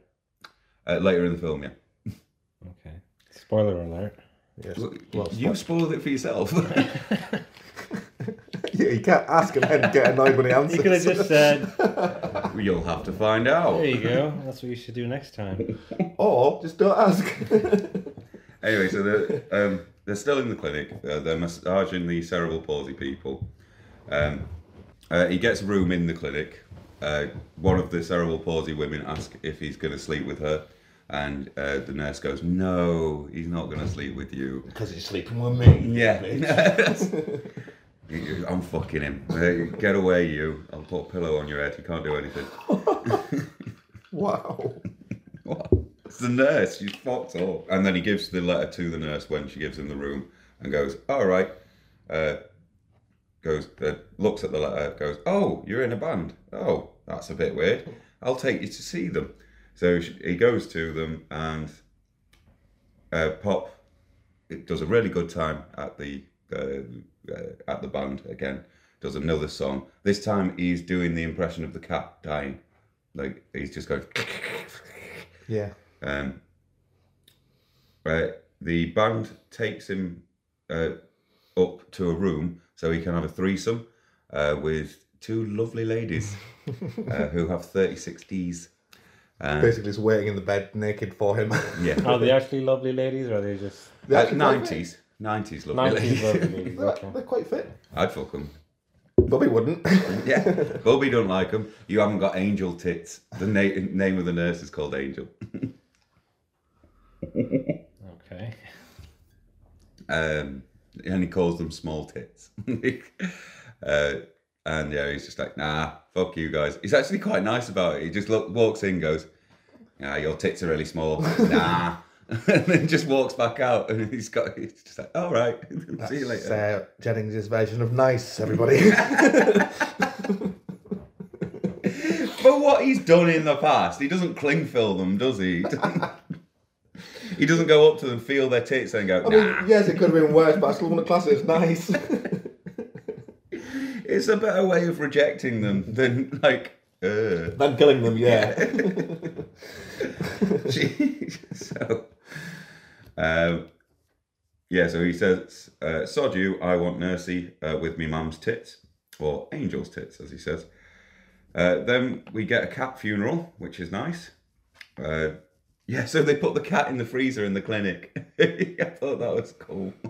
Uh, later in the film? Yeah. Okay. Spoiler alert. Yes. Well, Well, you spoiled it for yourself. yeah, you can't ask and then get annoyed when he answers. You could have just said, You'll have to find out. "There you go. That's what you should do next time." Or just don't ask. Anyway, so they're, um, they're still in the clinic. Uh, they're massaging the cerebral palsy people. Um, uh, he gets room in the clinic. Uh, one of the cerebral palsy women asks if he's going to sleep with her, and uh, the nurse goes, "No, he's not going to sleep with you." Because he's sleeping with me. Yeah, I'm fucking him. Get away, you! I'll put a pillow on your head. You can't do anything. Wow. What? It's the nurse. She's fucked up. And then he gives the letter to the nurse when she gives him the room and goes, "All right." Uh, goes, uh, looks at the letter, goes, "Oh, you're in a band. Oh, that's a bit weird. I'll take you to see them." So she, he goes to them, and uh, Pop it does a really good time at the uh, at the band again. Does another song. This time he's doing the impression of the cat dying. Like he's just going. Yeah. Um, uh, the band takes him uh, up to a room so he can have a threesome uh, with two lovely ladies uh, who have 36 Ds. Um, Basically, just waiting in the bed naked for him. yeah. Are they actually lovely ladies, or are they just Uh, actually quite fit. 90s. 90s lovely nineties ladies. lovely ladies? They're, Okay. they're quite fit. I'd fuck them. Bobby wouldn't. Yeah. Bobby don't like them. You haven't got angel tits. The na- name of the nurse is called Angel. Okay. um, and he calls them small tits. uh, and yeah, he's just like, nah, fuck you guys. He's actually quite nice about it. He just look, walks in, goes, yeah, your tits are really small. nah. and then just walks back out and he's got, he's just like, all right, see you later. uh, Jennings' version of nice, everybody. But what he's done in the past, he doesn't cling film them, does he? he doesn't go up to them, feel their tits, and go, I mean, yes, it could have been worse, but I still want to class it as nice. It's a better way of rejecting them than like. Uh. Than killing them, yeah. so, um, yeah, so he says, uh, Sod you, I want Nursey uh, with me mum's tits, or angel's tits, as he says. Uh, then we get a cat funeral, which is nice. Uh, yeah, so they put the cat in the freezer in the clinic. I thought that was cool.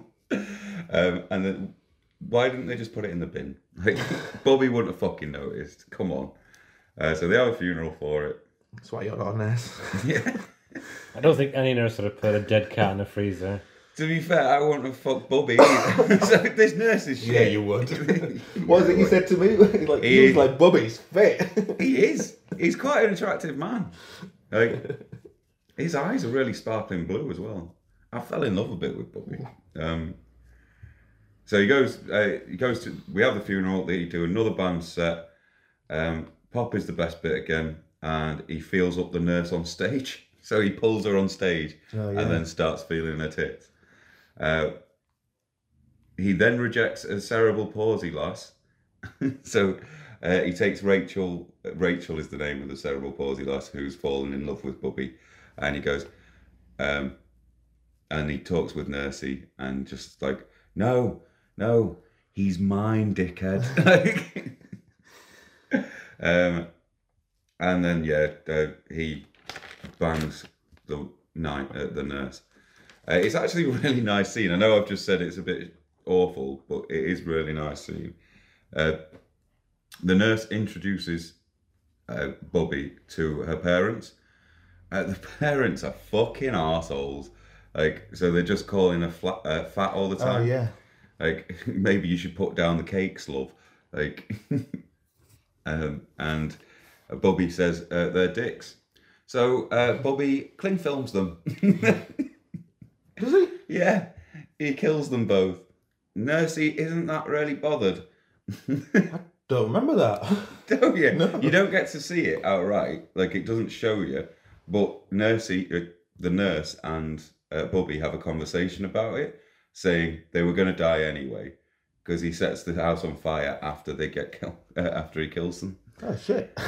Um, and then why didn't they just put it in the bin? Like, Bobby wouldn't have fucking noticed. Come on. Uh, so they have a funeral for it. That's why you're not a nurse. Yeah. I don't think any nurse would have put a dead cat in the freezer. To be fair, I wouldn't have fucked Bobby either. so this nurse is shit. Yeah, you would. What was it you said to me? like, He- he was like, "Bobby's fit. He is. He's quite an attractive man. Like, his eyes are really sparkling blue as well. I fell in love a bit with Bobby. Um, so he goes. Uh, he goes to. We have the funeral. They do another band set. Um, Pop is the best bit again, and he feels up the nurse on stage. So he pulls her on stage Oh, yeah. and then starts feeling her tits. Uh, he then rejects a cerebral palsy loss. so uh, he takes Rachel. Rachel is the name of the cerebral palsy lass who's fallen in love with Bubby, and he goes, um, and he talks with Nursey and just like, no, no, he's mine, dickhead. um, and then yeah, uh, he bangs the night uh, the nurse. Uh, it's actually a really nice scene. I know I've just said it's a bit awful, but it is really nice scene. Uh, the nurse introduces uh, Bobby to her parents. Uh, the parents are fucking assholes. Like, so they're just calling her flat, uh, fat all the time. oh, time. yeah. Like, maybe you should put down the cakes, love. Like, um, and Bobby says uh, they're dicks. So uh, Bobby Kling films them. Does he? yeah, he kills them both. Nursey isn't that really bothered. I don't remember that. Don't you? No. You don't get to see it outright. Like it doesn't show you. But Nursey, uh, the nurse, and uh, Bobby have a conversation about it, saying they were going to die anyway because he sets the house on fire after they get killed. Uh, after he kills them. oh, shit.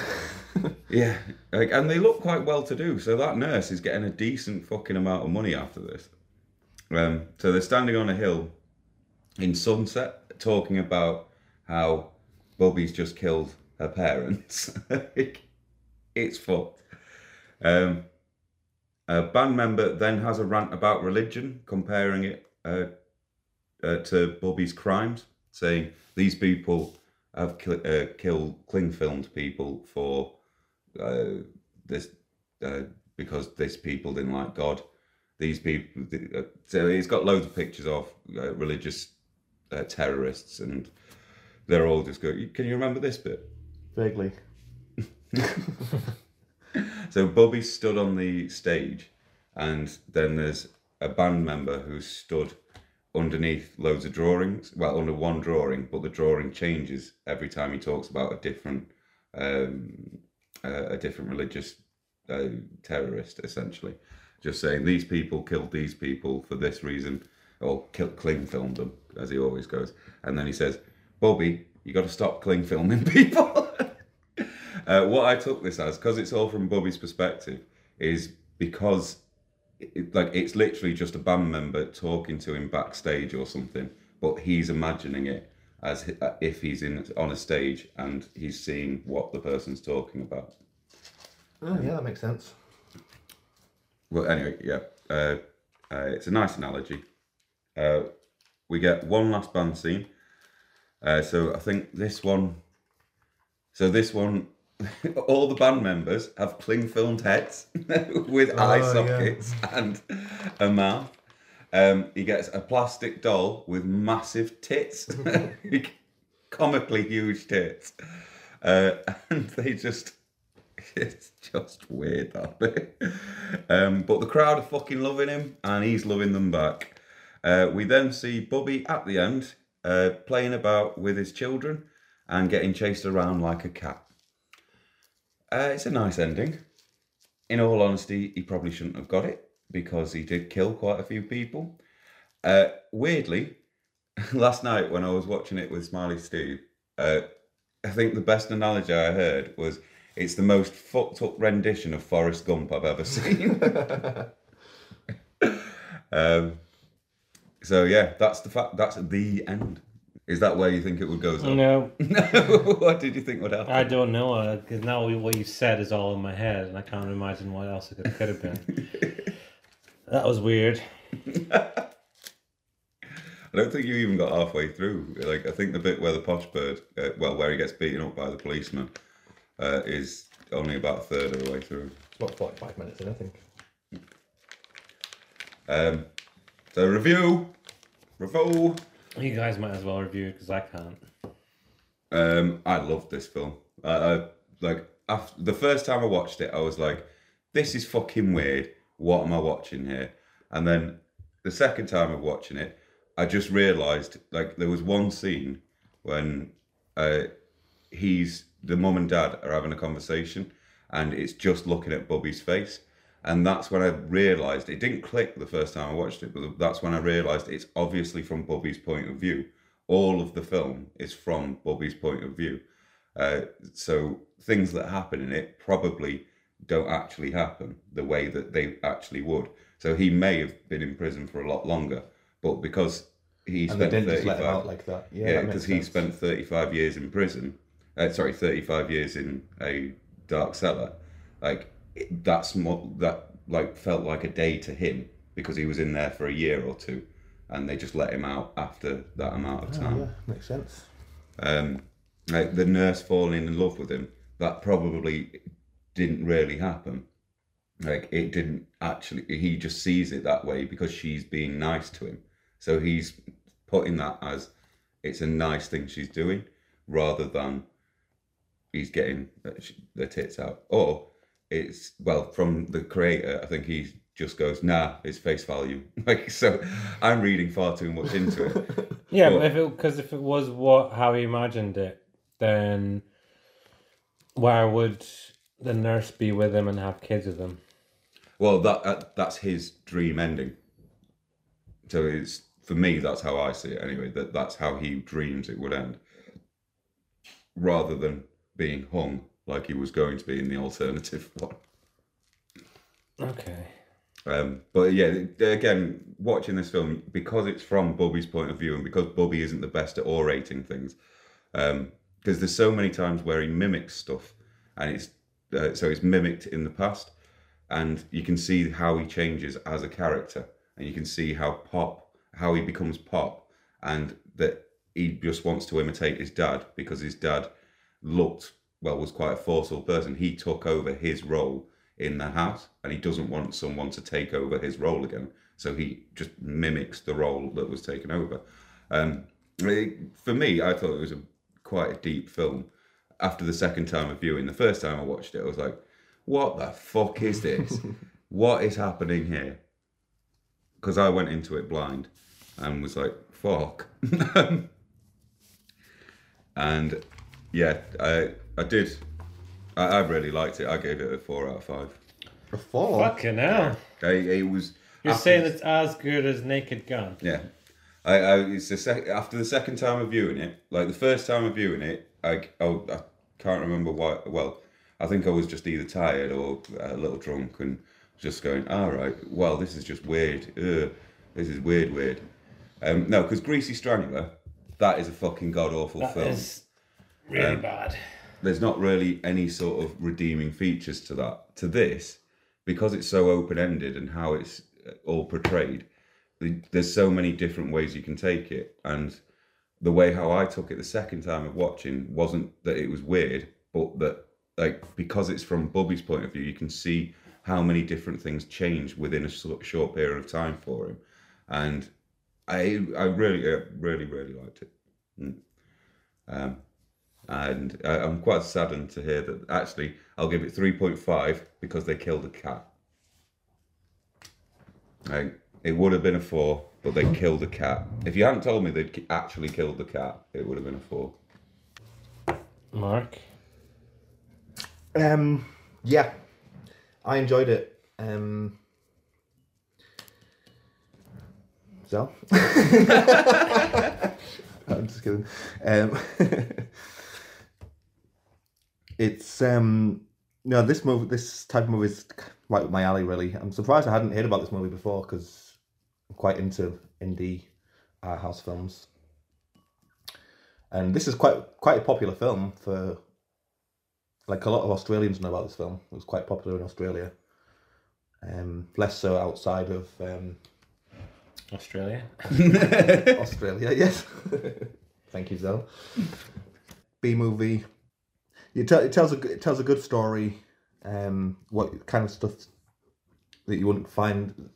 Yeah, like, and they look quite well to do. So that nurse is getting a decent fucking amount of money after this. Um, so they're standing on a hill in sunset, talking about how Bobby's just killed her parents. it's fucked. Um, a band member then has a rant about religion, comparing it uh, uh, to Bobby's crimes, saying these people have uh, killed, cling filmed people for uh, this uh, because these people didn't like God. These people, uh, so he's got loads of pictures of uh, religious uh, terrorists, and they're all just going. Can you remember this bit? Vaguely. So Bobby stood on the stage, and then there's a band member who stood underneath loads of drawings. Well, under one drawing, but the drawing changes every time he talks about a different, um, uh, a different religious uh, terrorist, essentially. Just saying these people killed these people for this reason, or kill, cling filmed them, as he always goes. And then he says, "Bobby, you got to stop cling filming people." Uh, what I took this as, because it's all from Bobby's perspective, is because it, like it's literally just a band member talking to him backstage or something, but he's imagining it as uh, if he's in on a stage and he's seeing what the person's talking about. Oh, yeah, that makes sense. Well, anyway, yeah, uh, uh, it's a nice analogy. Uh, we get one last band scene. Uh, so I think this one. So this one, all the band members have cling filmed heads with eye Oh, yeah. sockets and a mouth. Um, he gets a plastic doll with massive tits, comically huge tits, uh, and they just it's just weird that bit. Um, but the crowd are fucking loving him, and he's loving them back. Uh, we then see Bubby at the end uh, playing about with his children and getting chased around like a cat. Uh, it's a nice ending. In all honesty, he probably shouldn't have got it. Because he did kill quite a few people. Uh, weirdly, last night when I was watching it with Smiley Steve, uh, I think the best analogy I heard was it's the most fucked up rendition of Forrest Gump I've ever seen. um, so yeah, that's the fact. That's the end. Is that where you think it would go? Zol? No, what did you think would happen? I don't know. Because now what you said is all in my head, and I can't imagine what else it could have been. That was weird. I don't think you even got halfway through. Like I think the bit where the posh bird, uh, well, where he gets beaten up by the policeman, uh, is only about a third of the way through. It's about 45 minutes in, I think. Um, so review, review. You guys might as well review it because I can't. Um, I loved this film. I, I like after the first time I watched it, I was like, "This is fucking weird. What am I watching here?" And then the second time of watching it, I just realised like there was one scene when uh, he's the mum and dad are having a conversation, and it's just looking at Bubby's face. And that's when I realised it didn't click the first time I watched it, but that's when I realised it's obviously from Bubby's point of view. All of the film is from Bubby's point of view. Uh, so things that happen in it probably don't actually happen the way that they actually would. So he may have been in prison for a lot longer, but because he And spent didn't just let him 35 like that. Yeah, because he spent 35 years in prison. Uh, sorry, 35 years in a dark cellar. Like that's more that like felt like a day to him because he was in there for a year or two, and they just let him out after that amount of Oh, time. yeah, makes sense. Um, like the nurse falling in love with him, that probably didn't really happen. Like it didn't actually. He just sees it that way because she's being nice to him. So he's putting that as it's a nice thing she's doing, rather than he's getting the tits out. Or it's well from the creator. I think he just goes, nah, it's face value. Like so, I'm reading far too much into it. Yeah, but if it because if it was what how he imagined it, then why would the nurse be with him and have kids with him? Well, that, that that's his dream ending. So it's for me. That's how I see it. Anyway, that that's how he dreams it would end, rather than being hung like he was going to be in the alternative one. Okay. Um, but yeah, again, watching this film because it's from Bubby's point of view, and because Bubby isn't the best at orating things, because there's so many times where he mimics stuff, and it's uh, so it's mimicked in the past, and you can see how he changes as a character, and you can see how pop, how he becomes pop, and that he just wants to imitate his dad because his dad looked well was quite a forceful person. He took over his role in the house, and he doesn't want someone to take over his role again. So he just mimics the role that was taken over. Um, it- for me, I thought it was a quite a deep film. After the second time of viewing, the first time I watched it, I was like, "What the fuck is this? what is happening here?" Because I went into it blind and was like, "Fuck." and yeah, I I did. I, I really liked it. I gave it a four out of five. A four. Fucking hell. I, it was. You're after- saying it's as good as Naked Gun. Yeah. I, I it's the sec- after the second time of viewing it, like the first time of viewing it, I oh I can't remember why. Well, I think I was just either tired or a little drunk and just going, all right, well this is just weird. Ugh, this is weird, weird. Um, no, because Greasy Strangler, that is a fucking god awful film. is really bad. There's not really any sort of redeeming features to that. To this, because it's so open ended and how it's uh, all portrayed, there's so many different ways you can take it. And the way how I took it the second time of watching wasn't that it was weird, but that like because it's from Bubby's point of view, you can see how many different things change within a short period of time for him. And I I really uh, really really liked it. Mm. Um, and I, I'm quite saddened to hear that actually I'll give it 3.5 because they killed a cat. Like, it would have been a four, but they killed a cat. If you hadn't told me they'd actually killed the cat, it would have been a four. Mark. Um, yeah, I enjoyed it. Um, So. I'm just kidding. Um, it's um, no, this movie, this type of movie is right up my alley. Really, I'm surprised I hadn't heard about this movie before because I'm quite into indie art house films, and this is quite quite a popular film for. Like a lot of Australians know about this film. It was quite popular in Australia. Um, less so outside of um, Australia. Australia, yes. Thank you, Zoe. B movie. It, it tells a good- it tells a good story. Um, what kind of stuff that you wouldn't find,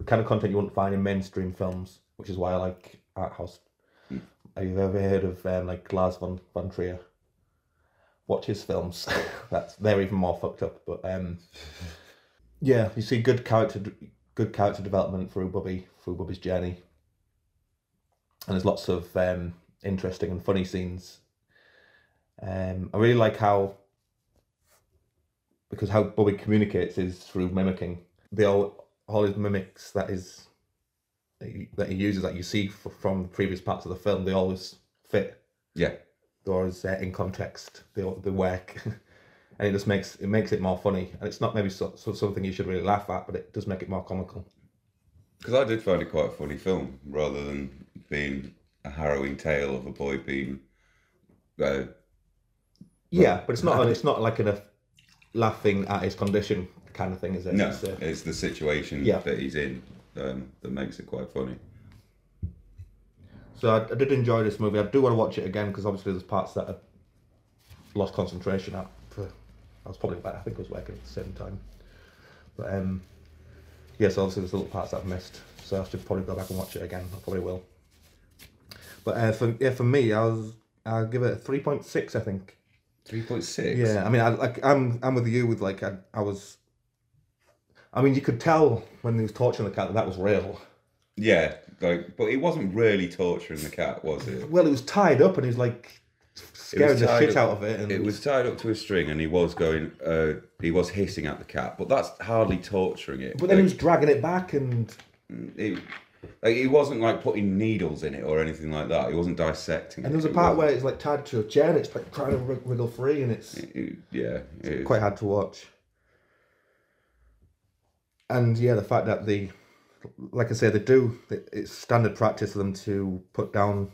the kind of content you wouldn't find in mainstream films, which is why I like art house. Have you ever heard of um, like Lars von von Trier? Watch his films. That's they're even more fucked up, but um, yeah, you see good character good character development through Bubby through Bubby's journey and there's lots of um, interesting and funny scenes. Um, I really like how because how Bobby communicates is through mimicking. The all all his mimics that is that he, that he uses that you see f- from previous parts of the film, they always fit. Yeah. They're always uh, in context. They they work, and it just makes it makes it more funny. And it's not maybe so, so something you should really laugh at, but it does make it more comical. Because I did find it quite a funny film, rather than being a harrowing tale of a boy being. Uh, Yeah, but it's not. It's not like a laughing at his condition kind of thing, is it? no, It's, uh, it's the situation Yeah. that he's in um, that makes it quite funny. so I, I did enjoy this movie. I do want to watch it again because obviously there's parts that I lost concentration at. For I was probably I think I was working at the same time, but um, yes, obviously there's little parts that I've missed. So I should probably go back and watch it again. I probably will. But uh, for yeah, for me, I was I'll give it a three point six. I think. Three point six. Yeah, I mean, I like I'm I'm with you with like I, I was. I mean, you could tell when he was torturing the cat that that was real. Yeah, like, but it wasn't really torturing the cat, was it? Well, it was tied up and he was like scaring the shit up- out of it. And It was tied up to a string, and he was going. Uh, he was hissing at the cat, but that's hardly torturing it. But then he was dragging it back and it, like, he wasn't like putting needles in it or anything like that. He wasn't dissecting. and it. there was a part where it's like tied to a chair and it's like trying to wriggle free and it's it- yeah, it- quite hard to watch. And yeah, the fact that the, like I say, they do. It's standard practice for them to put down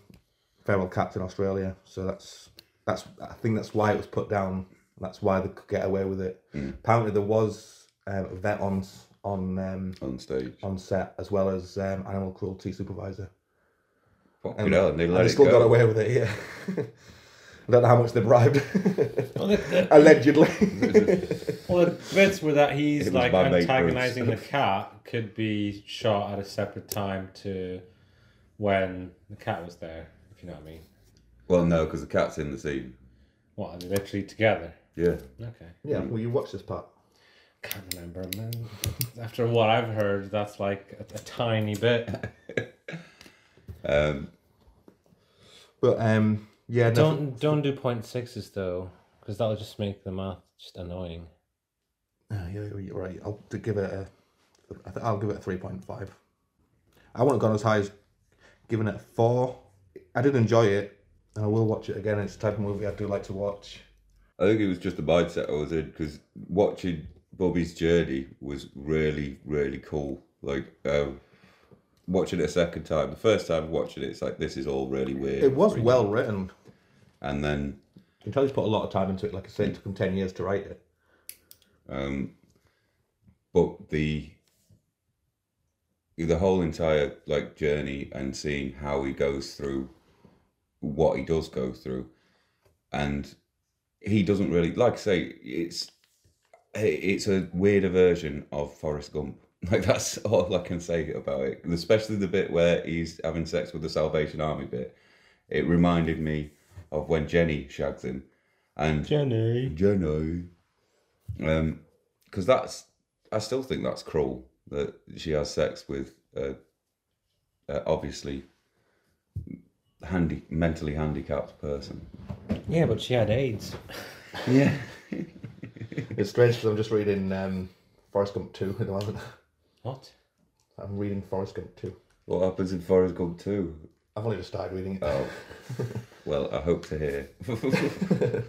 feral cats in Australia. So that's that's I think that's why it was put down. That's why they could get away with it. Apparently, there was um, a vet on on um, on stage. on set as well as um, animal cruelty supervisor. Fucking hell, and they And let they it still go. got away with it. Yeah. I don't know how much they bribed. Well, the, the, Allegedly. well, the bits where that he's It was like my mate antagonizing the Bruce. cat could be shot at a separate time to when the cat was there, if you know what I mean. Well, no, because the cat's in the scene. What, are they literally together? Yeah. Okay. yeah, well, you watch this part. Can't remember, man. After what I've heard, that's like a, a tiny bit. Um, But um, yeah, Don't don't do point sixes though, because that'll just make the math just annoying. Ah, yeah, you're right. I'll to give it a. I think I'll give it a three point five. I wouldn't have gone as high as giving it a four. I did enjoy it, and I will watch it again. It's the type of movie I do like to watch. I think it was just the mindset I was in because watching Bobby's journey was really, really cool. Like um, watching it a second time. The first time watching it, it's like this is all really weird. It was well written. and then You can tell he's put a lot of time into it. Like I said, it took him ten years to write it. Um, but the the whole entire like journey and seeing how he goes through what he does go through, and he doesn't really like I say it's it's a weirder version of Forrest Gump. Like that's all I can say about it. Especially the bit where he's having sex with the Salvation Army bit. It reminded me of when Jenny shags him, and Jenny. Jenny. Um, because that's I still think that's cruel that she has sex with uh, uh obviously handy mentally handicapped person. Yeah, but she had AIDS. Yeah. It's strange because I'm just reading um, Forrest Gump two at the moment. What? I'm reading Forrest Gump two. What happens in Forrest Gump 2? I've only just started reading it. Oh, well, I hope to hear.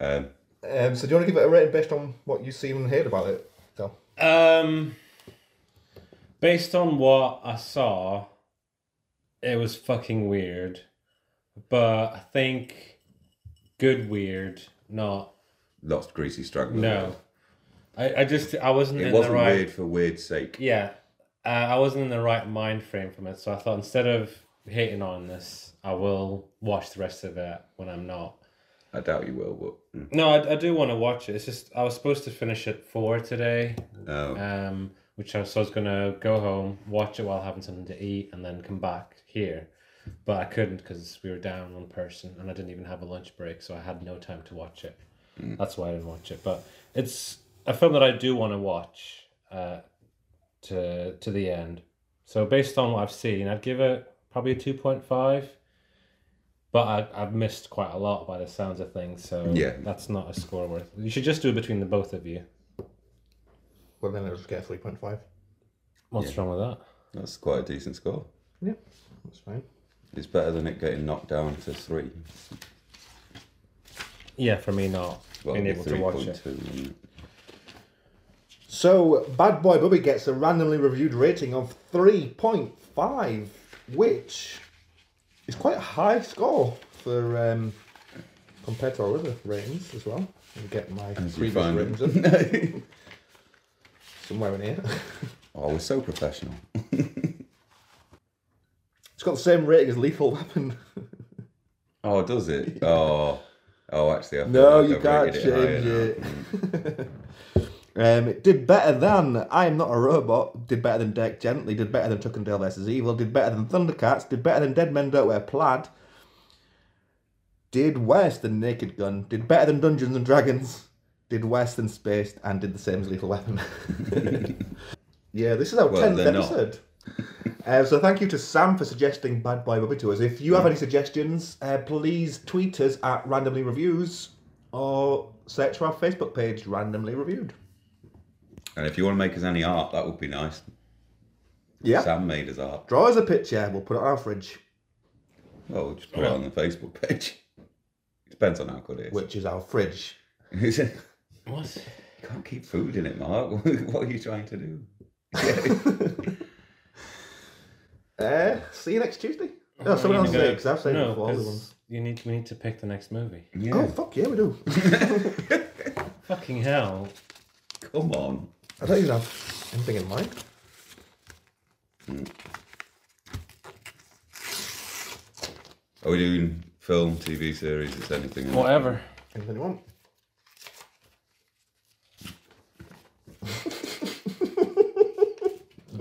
um, Um, so do you want to give it a rating based on what you've seen and heard about it? So, Um, based on what I saw, it was fucking weird, but I think good weird, not lost Greasy Strangler. no. I, I just I wasn't It in wasn't the right weird for weird's sake. yeah. Uh, I wasn't in the right mind frame from it, so I thought instead of hating on this, I will watch the rest of it when I'm not. I doubt you will, but. mm. No, I, I do want to watch it. It's just I was supposed to finish at four today, Oh, um, which I, so I was gonna go home, watch it while having something to eat, and then come back here. But I couldn't because we were down one person, and I didn't even have a lunch break, so I had no time to watch it. That's why I didn't watch it. But it's a film that I do want to watch uh, to to the end. So based on what I've seen, I'd give it probably a two point five. But I, I've missed quite a lot by the sounds of things, so Yeah. that's not a score worth. You should just do it between the both of you. well, then it'll just get a 3.5. What's wrong with that? that's quite a decent score. Yeah, that's fine. It's better than it getting knocked down to three. Yeah, for me not Well, being able be to watch it. 3.2, it? So, Bad Boy Bubby gets a randomly reviewed rating of 3.5, which is quite a high score for um, compared to our other ratings as well. Me get my As you previous find ratings them. up somewhere in here. oh, we're so professional. It's got the same rating as Lethal Weapon. Oh, does it? Oh, oh, actually, I No, like you I've can't rated higher change now. it. Um, it did better than I Am Not a Robot, did better than Dirk Gently, did better than Tuck and Dale vs. Evil, did better than Thundercats, did better than Dead Men Don't Wear Plaid, did worse than Naked Gun, did better than Dungeons and Dragons, did worse than Spaced, and did the same as Lethal Weapon. yeah, this is our Well, 10th episode. Uh, so thank you to Sam for suggesting Bad Boy Bubby to us. If you have any suggestions, uh, please tweet us at randomly reviews or search for our Facebook page, randomly reviewed. And if you want to make us any art, that would be nice. Yeah. Sam made us art. Draw us a picture. We'll put it on our fridge, Well, we'll just put it on the Facebook page. Depends on how good it is. which is our fridge. you What? can't keep food in it, Mark. what are you trying to do? Uh, see you next Tuesday. No, Oh, someone else need because I've said it no, before. Other 'cause ones. You need we need to pick the next movie. Yeah. Oh fuck yeah, we do. Fucking hell! Come on. I don't even have anything in mind. Are we doing film, TV series? Is anything? in it? Whatever. Anything you want.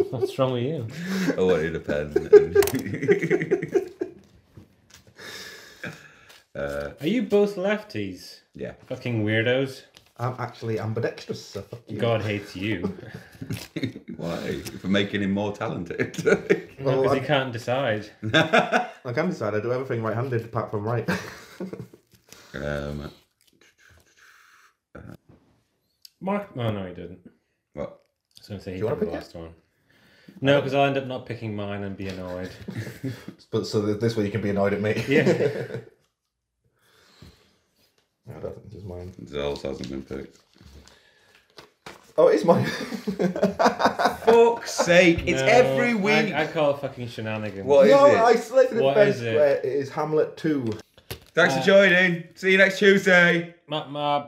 What's wrong with you? I wanted a pen. uh, Are you both lefties? yeah. Fucking weirdos. I'm actually ambidextrous, so. God hates you. Why? For making him more talented. Well, Because I, he can't decide. I can decide I do everything right-handed apart from right. um, Mark. Oh no, he didn't. what? I was going to say he Do you wanna did the pick last one. No, because I'll end up not picking mine and be annoyed. but so this way you can be annoyed at me. Yeah. I don't think this is mine. Zell's hasn't been picked. Oh, it's mine. Fuck's sake! It's No, every week. I, I call it fucking shenanigans. What is no, it? I selected it What best is it? where it is Hamlet 2. Thanks Uh, for joining. See you next Tuesday. My, my